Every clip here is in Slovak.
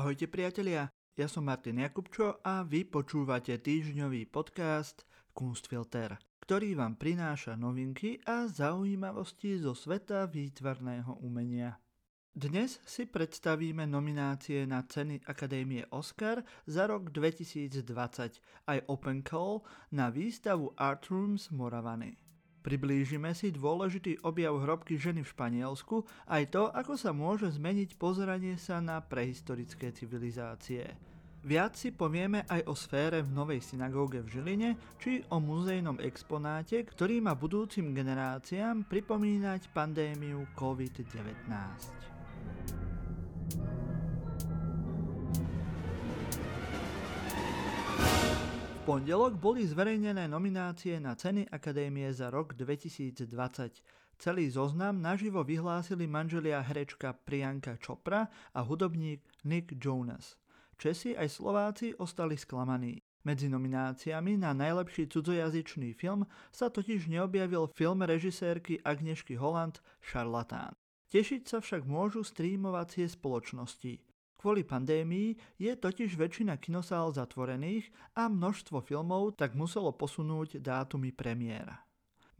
Ahojte priatelia, ja som Martin Jakubčo a vy počúvate týždňový podcast Kunstfilter, ktorý vám prináša novinky a zaujímavosti zo sveta výtvarného umenia. Dnes si predstavíme nominácie na ceny Akadémie Oscar za rok 2020 aj Open Call na výstavu Art Rooms Moravany. Priblížime si dôležitý objav hrobky ženy v Španielsku, aj to, ako sa môže zmeniť pozeranie sa na prehistorické civilizácie. Viac si povieme aj o sfére v Novej synagóge v Žiline, či o muzejnom exponáte, ktorý má budúcim generáciám pripomínať pandémiu COVID-19 pondelok boli zverejnené nominácie na ceny Akadémie za rok 2020. Celý zoznam naživo vyhlásili manželia herečka Prianka Chopra a hudobník Nick Jonas. Česi aj Slováci ostali sklamaní. Medzi nomináciami na najlepší cudzojazyčný film sa totiž neobjavil film režisérky Agnešky Holland Šarlatán. Tešiť sa však môžu streamovacie spoločnosti. Kvôli pandémii je totiž väčšina kinosál zatvorených a množstvo filmov tak muselo posunúť dátumy premiéra.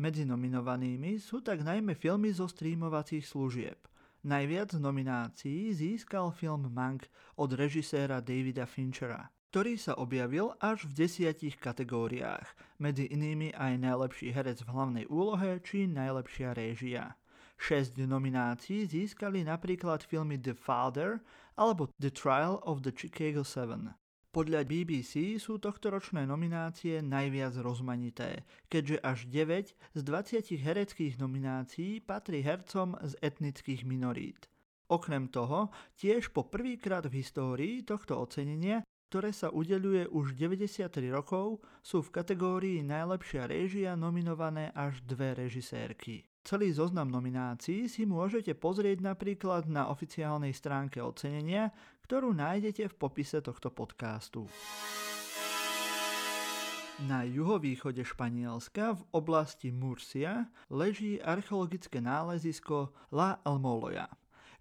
Medzi nominovanými sú tak najmä filmy zo streamovacích služieb. Najviac nominácií získal film Mank od režiséra Davida Finchera, ktorý sa objavil až v desiatich kategóriách, medzi inými aj najlepší herec v hlavnej úlohe či najlepšia réžia. 6 nominácií získali napríklad filmy The Father alebo The Trial of the Chicago 7. Podľa BBC sú tohtoročné nominácie najviac rozmanité, keďže až 9 z 20 hereckých nominácií patrí hercom z etnických minorít. Okrem toho, tiež po prvýkrát v histórii tohto ocenenia, ktoré sa udeľuje už 93 rokov, sú v kategórii najlepšia réžia nominované až dve režisérky. Celý zoznam nominácií si môžete pozrieť napríklad na oficiálnej stránke ocenenia, ktorú nájdete v popise tohto podcastu. Na juhovýchode Španielska v oblasti Murcia leží archeologické nálezisko La Almoloja,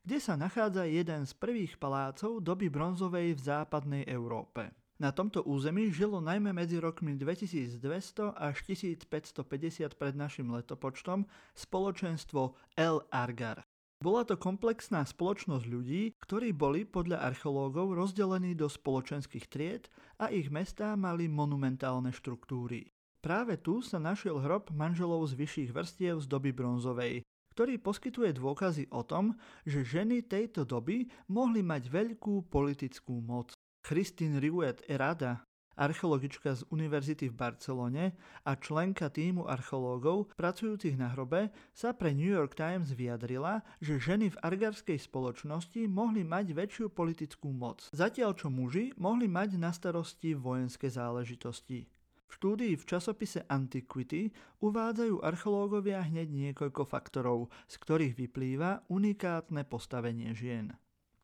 kde sa nachádza jeden z prvých palácov doby bronzovej v západnej Európe. Na tomto území žilo najmä medzi rokmi 2200 až 1550 pred našim letopočtom spoločenstvo El Argar. Bola to komplexná spoločnosť ľudí, ktorí boli podľa archeológov rozdelení do spoločenských tried a ich mestá mali monumentálne štruktúry. Práve tu sa našiel hrob manželov z vyšších vrstiev z doby bronzovej, ktorý poskytuje dôkazy o tom, že ženy tejto doby mohli mať veľkú politickú moc. Christine Riuet Erada, archeologička z Univerzity v Barcelone a členka týmu archeológov pracujúcich na hrobe, sa pre New York Times vyjadrila, že ženy v argarskej spoločnosti mohli mať väčšiu politickú moc, zatiaľ čo muži mohli mať na starosti vojenské záležitosti. V štúdii v časopise Antiquity uvádzajú archeológovia hneď niekoľko faktorov, z ktorých vyplýva unikátne postavenie žien.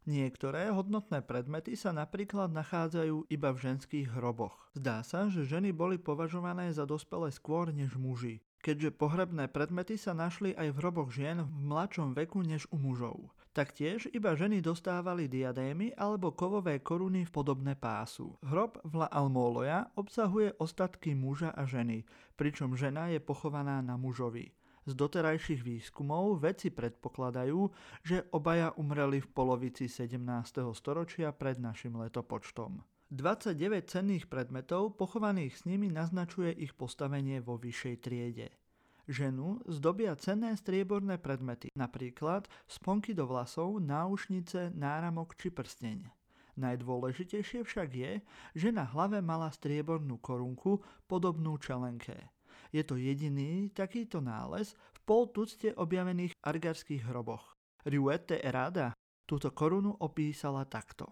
Niektoré hodnotné predmety sa napríklad nachádzajú iba v ženských hroboch. Zdá sa, že ženy boli považované za dospelé skôr než muži, keďže pohrebné predmety sa našli aj v hroboch žien v mladšom veku než u mužov. Taktiež iba ženy dostávali diadémy alebo kovové koruny v podobné pásu. Hrob v La Almoloja obsahuje ostatky muža a ženy, pričom žena je pochovaná na mužovi. Z doterajších výskumov vedci predpokladajú, že obaja umreli v polovici 17. storočia pred našim letopočtom. 29 cenných predmetov pochovaných s nimi naznačuje ich postavenie vo vyššej triede. Ženu zdobia cenné strieborné predmety, napríklad sponky do vlasov, náušnice, náramok či prsteň. Najdôležitejšie však je, že na hlave mala striebornú korunku podobnú čelenke. Je to jediný takýto nález v pol tucte objavených argarských hroboch. Riuete Erada túto korunu opísala takto.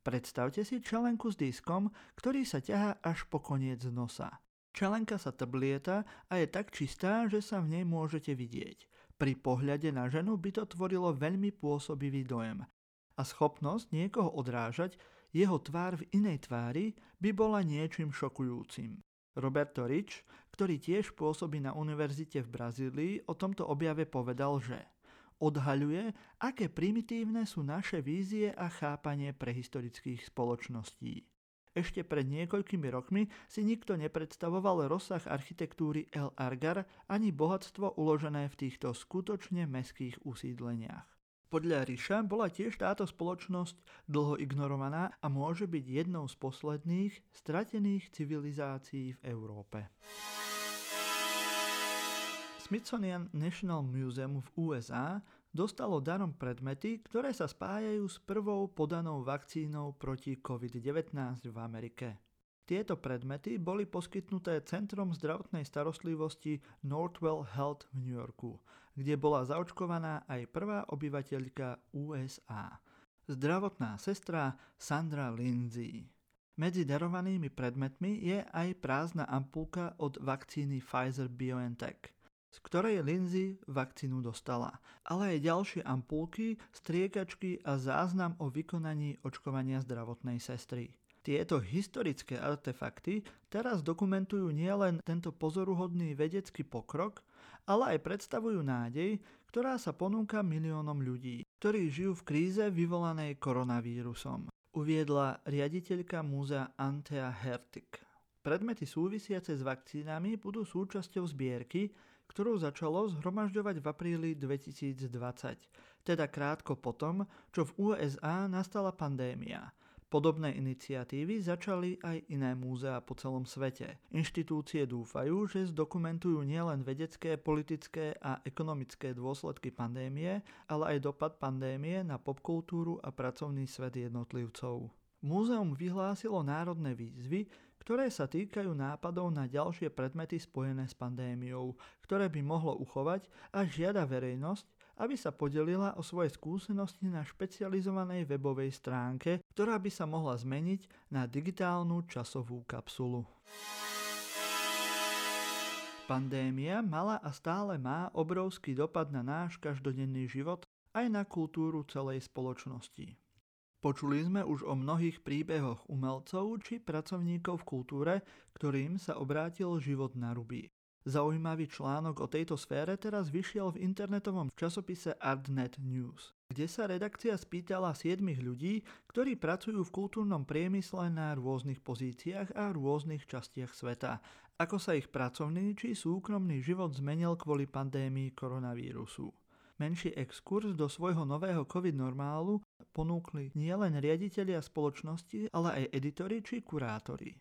Predstavte si čelenku s diskom, ktorý sa ťahá až po koniec nosa. Čelenka sa trblieta a je tak čistá, že sa v nej môžete vidieť. Pri pohľade na ženu by to tvorilo veľmi pôsobivý dojem. A schopnosť niekoho odrážať, jeho tvár v inej tvári by bola niečím šokujúcim. Roberto Rich, ktorý tiež pôsobí na univerzite v Brazílii, o tomto objave povedal, že odhaľuje, aké primitívne sú naše vízie a chápanie prehistorických spoločností. Ešte pred niekoľkými rokmi si nikto nepredstavoval rozsah architektúry El Argar ani bohatstvo uložené v týchto skutočne meských usídleniach. Podľa Ríša bola tiež táto spoločnosť dlho ignorovaná a môže byť jednou z posledných stratených civilizácií v Európe. Smithsonian National Museum v USA dostalo darom predmety, ktoré sa spájajú s prvou podanou vakcínou proti COVID-19 v Amerike. Tieto predmety boli poskytnuté Centrom zdravotnej starostlivosti Northwell Health v New Yorku, kde bola zaočkovaná aj prvá obyvateľka USA. Zdravotná sestra Sandra Lindsay. Medzi darovanými predmetmi je aj prázdna ampulka od vakcíny Pfizer BioNTech z ktorej Lindsay vakcínu dostala, ale aj ďalšie ampulky, striekačky a záznam o vykonaní očkovania zdravotnej sestry. Tieto historické artefakty teraz dokumentujú nielen tento pozoruhodný vedecký pokrok, ale aj predstavujú nádej, ktorá sa ponúka miliónom ľudí, ktorí žijú v kríze vyvolanej koronavírusom, uviedla riaditeľka múzea Antea Hertik. Predmety súvisiace s vakcínami budú súčasťou zbierky, ktorú začalo zhromažďovať v apríli 2020, teda krátko potom, čo v USA nastala pandémia. Podobné iniciatívy začali aj iné múzea po celom svete. Inštitúcie dúfajú, že zdokumentujú nielen vedecké, politické a ekonomické dôsledky pandémie, ale aj dopad pandémie na popkultúru a pracovný svet jednotlivcov. Múzeum vyhlásilo národné výzvy, ktoré sa týkajú nápadov na ďalšie predmety spojené s pandémiou, ktoré by mohlo uchovať a žiada verejnosť, aby sa podelila o svoje skúsenosti na špecializovanej webovej stránke, ktorá by sa mohla zmeniť na digitálnu časovú kapsulu. Pandémia mala a stále má obrovský dopad na náš každodenný život aj na kultúru celej spoločnosti. Počuli sme už o mnohých príbehoch umelcov či pracovníkov v kultúre, ktorým sa obrátil život na ruby. Zaujímavý článok o tejto sfére teraz vyšiel v internetovom časopise Artnet News, kde sa redakcia spýtala 7 ľudí, ktorí pracujú v kultúrnom priemysle na rôznych pozíciách a rôznych častiach sveta, ako sa ich pracovný či súkromný život zmenil kvôli pandémii koronavírusu. Menší exkurs do svojho nového COVID normálu ponúkli nielen riaditeľia spoločnosti, ale aj editori či kurátori.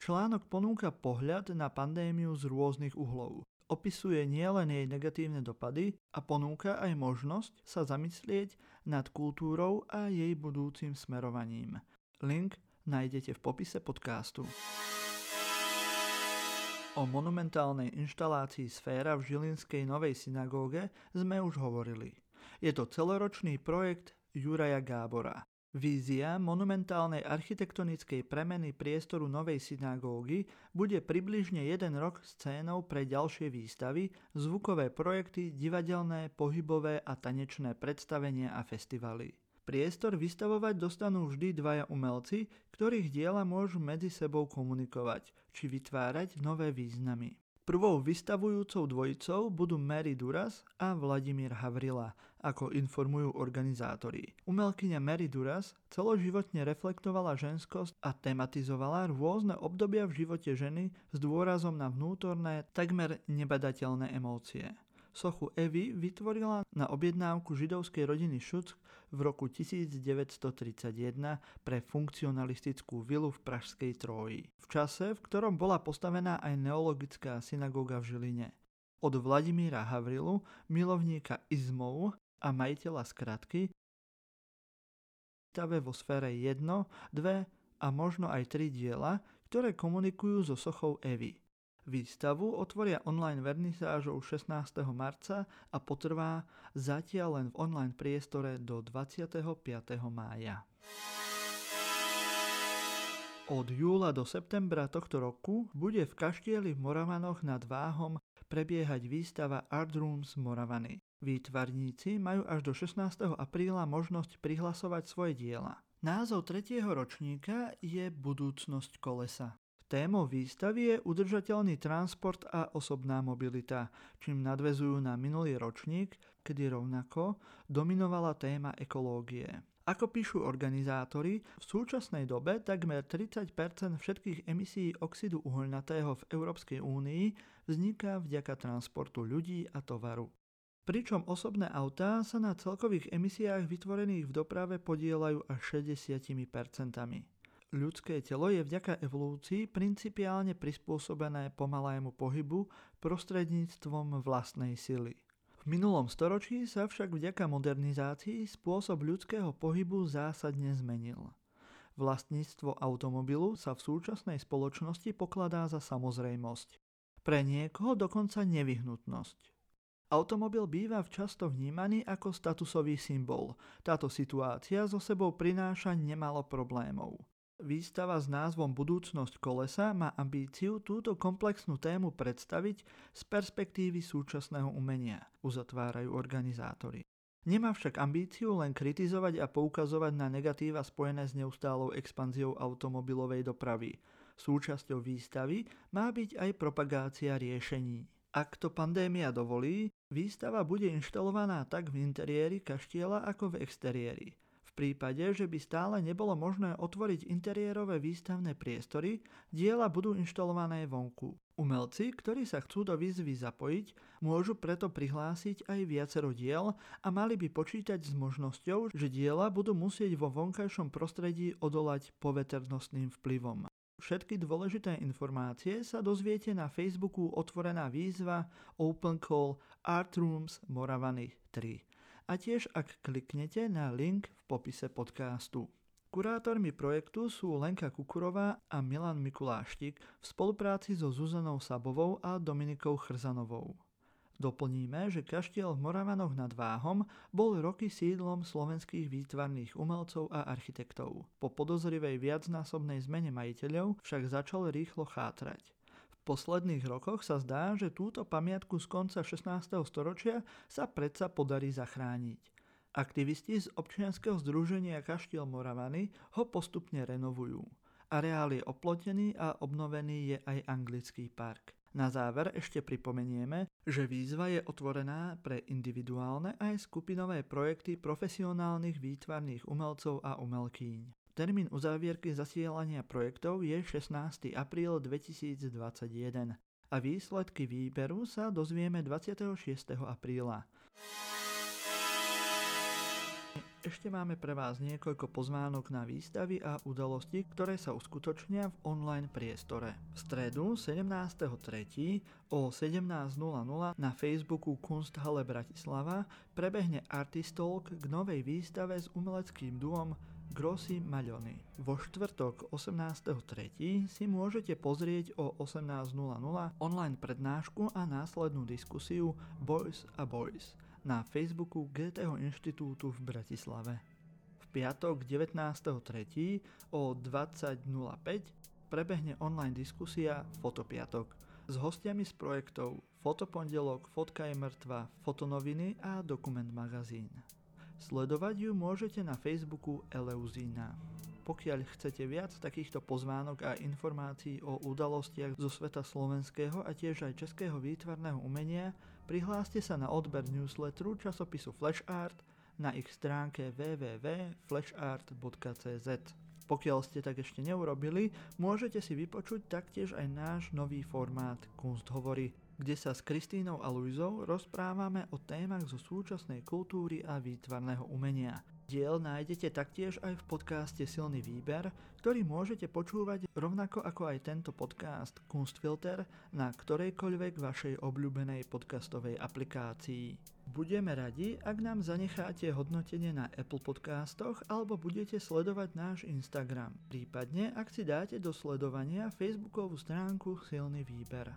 Článok ponúka pohľad na pandémiu z rôznych uhlov. Opisuje nielen jej negatívne dopady a ponúka aj možnosť sa zamyslieť nad kultúrou a jej budúcim smerovaním. Link nájdete v popise podcastu. O monumentálnej inštalácii Sféra v Žilinskej novej synagóge sme už hovorili. Je to celoročný projekt Juraja Gábora. Vízia monumentálnej architektonickej premeny priestoru novej synagógy bude približne jeden rok scénou pre ďalšie výstavy, zvukové projekty, divadelné, pohybové a tanečné predstavenia a festivaly. Priestor vystavovať dostanú vždy dvaja umelci, ktorých diela môžu medzi sebou komunikovať či vytvárať nové významy. Prvou vystavujúcou dvojicou budú Mary Duras a Vladimír Havrila, ako informujú organizátori. Umelkyňa Mary Duras celoživotne reflektovala ženskosť a tematizovala rôzne obdobia v živote ženy s dôrazom na vnútorné, takmer nebadateľné emócie. Sochu Evy vytvorila na objednávku židovskej rodiny Šuck v roku 1931 pre funkcionalistickú vilu v Pražskej Tróji. V čase, v ktorom bola postavená aj neologická synagóga v Žiline. Od Vladimíra Havrilu, milovníka izmov a majiteľa skratky, stave vo sfére 1, 2 a možno aj 3 diela, ktoré komunikujú so sochou Evy. Výstavu otvoria online vernisážou 16. marca a potrvá zatiaľ len v online priestore do 25. mája. Od júla do septembra tohto roku bude v kaštieli v Moravanoch nad Váhom prebiehať výstava Art Rooms Moravany. Výtvarníci majú až do 16. apríla možnosť prihlasovať svoje diela. Názov tretieho ročníka je Budúcnosť kolesa. Témou výstavy je udržateľný transport a osobná mobilita, čím nadvezujú na minulý ročník, kedy rovnako dominovala téma ekológie. Ako píšu organizátori, v súčasnej dobe takmer 30% všetkých emisí oxidu uholnatého v Európskej únii vzniká vďaka transportu ľudí a tovaru. Pričom osobné autá sa na celkových emisiách vytvorených v doprave podielajú až 60% Ľudské telo je vďaka evolúcii principiálne prispôsobené pomalému pohybu prostredníctvom vlastnej sily. V minulom storočí sa však vďaka modernizácii spôsob ľudského pohybu zásadne zmenil. Vlastníctvo automobilu sa v súčasnej spoločnosti pokladá za samozrejmosť. Pre niekoho dokonca nevyhnutnosť. Automobil býva často vnímaný ako statusový symbol. Táto situácia so sebou prináša nemalo problémov. Výstava s názvom Budúcnosť kolesa má ambíciu túto komplexnú tému predstaviť z perspektívy súčasného umenia, uzatvárajú organizátori. Nemá však ambíciu len kritizovať a poukazovať na negatíva spojené s neustálou expanziou automobilovej dopravy. Súčasťou výstavy má byť aj propagácia riešení. Ak to pandémia dovolí, výstava bude inštalovaná tak v interiéri kaštieľa ako v exteriéri prípade, že by stále nebolo možné otvoriť interiérové výstavné priestory, diela budú inštalované vonku. Umelci, ktorí sa chcú do výzvy zapojiť, môžu preto prihlásiť aj viacero diel a mali by počítať s možnosťou, že diela budú musieť vo vonkajšom prostredí odolať poveternostným vplyvom. Všetky dôležité informácie sa dozviete na Facebooku otvorená výzva Open Call Art Rooms Moravany 3 a tiež ak kliknete na link v popise podcastu. Kurátormi projektu sú Lenka Kukurová a Milan Mikuláštik v spolupráci so Zuzanou Sabovou a Dominikou Chrzanovou. Doplníme, že kaštiel v Moravanoch nad Váhom bol roky sídlom slovenských výtvarných umelcov a architektov. Po podozrivej viacnásobnej zmene majiteľov však začal rýchlo chátrať posledných rokoch sa zdá, že túto pamiatku z konca 16. storočia sa predsa podarí zachrániť. Aktivisti z občianskeho združenia Kaštiel Moravany ho postupne renovujú. Areál je oplotený a obnovený je aj anglický park. Na záver ešte pripomenieme, že výzva je otvorená pre individuálne aj skupinové projekty profesionálnych výtvarných umelcov a umelkýň. Termín uzávierky zasielania projektov je 16. apríl 2021 a výsledky výberu sa dozvieme 26. apríla. Ešte máme pre vás niekoľko pozvánok na výstavy a udalosti, ktoré sa uskutočnia v online priestore. V stredu 17.3. o 17.00 na Facebooku Kunsthalle Bratislava prebehne Artistalk k novej výstave s umeleckým duom Grossi Maľony. Vo štvrtok 18.3. si môžete pozrieť o 18.00 online prednášku a následnú diskusiu Boys a Boys na Facebooku GTH inštitútu v Bratislave. V piatok 19.3. o 20.05 prebehne online diskusia Fotopiatok s hostiami z projektov Fotopondelok, Fotka je mŕtva, Fotonoviny a Dokument magazín. Sledovať ju môžete na Facebooku Eleuzína. Pokiaľ chcete viac takýchto pozvánok a informácií o udalostiach zo sveta slovenského a tiež aj českého výtvarného umenia, prihláste sa na odber newsletteru časopisu Flash Art na ich stránke www.flashart.cz. Pokiaľ ste tak ešte neurobili, môžete si vypočuť taktiež aj náš nový formát Kunst hovorí kde sa s Kristínou a Luizou rozprávame o témach zo súčasnej kultúry a výtvarného umenia. Diel nájdete taktiež aj v podcaste Silný výber, ktorý môžete počúvať rovnako ako aj tento podcast Kunstfilter na ktorejkoľvek vašej obľúbenej podcastovej aplikácii. Budeme radi, ak nám zanecháte hodnotenie na Apple podcastoch alebo budete sledovať náš Instagram, prípadne ak si dáte do sledovania facebookovú stránku Silný výber.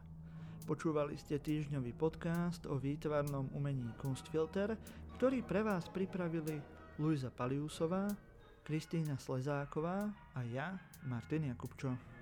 Počúvali ste týždňový podcast o výtvarnom umení Kunstfilter, ktorý pre vás pripravili Luisa Paliusová, Kristýna Slezáková a ja, Martin Jakubčo.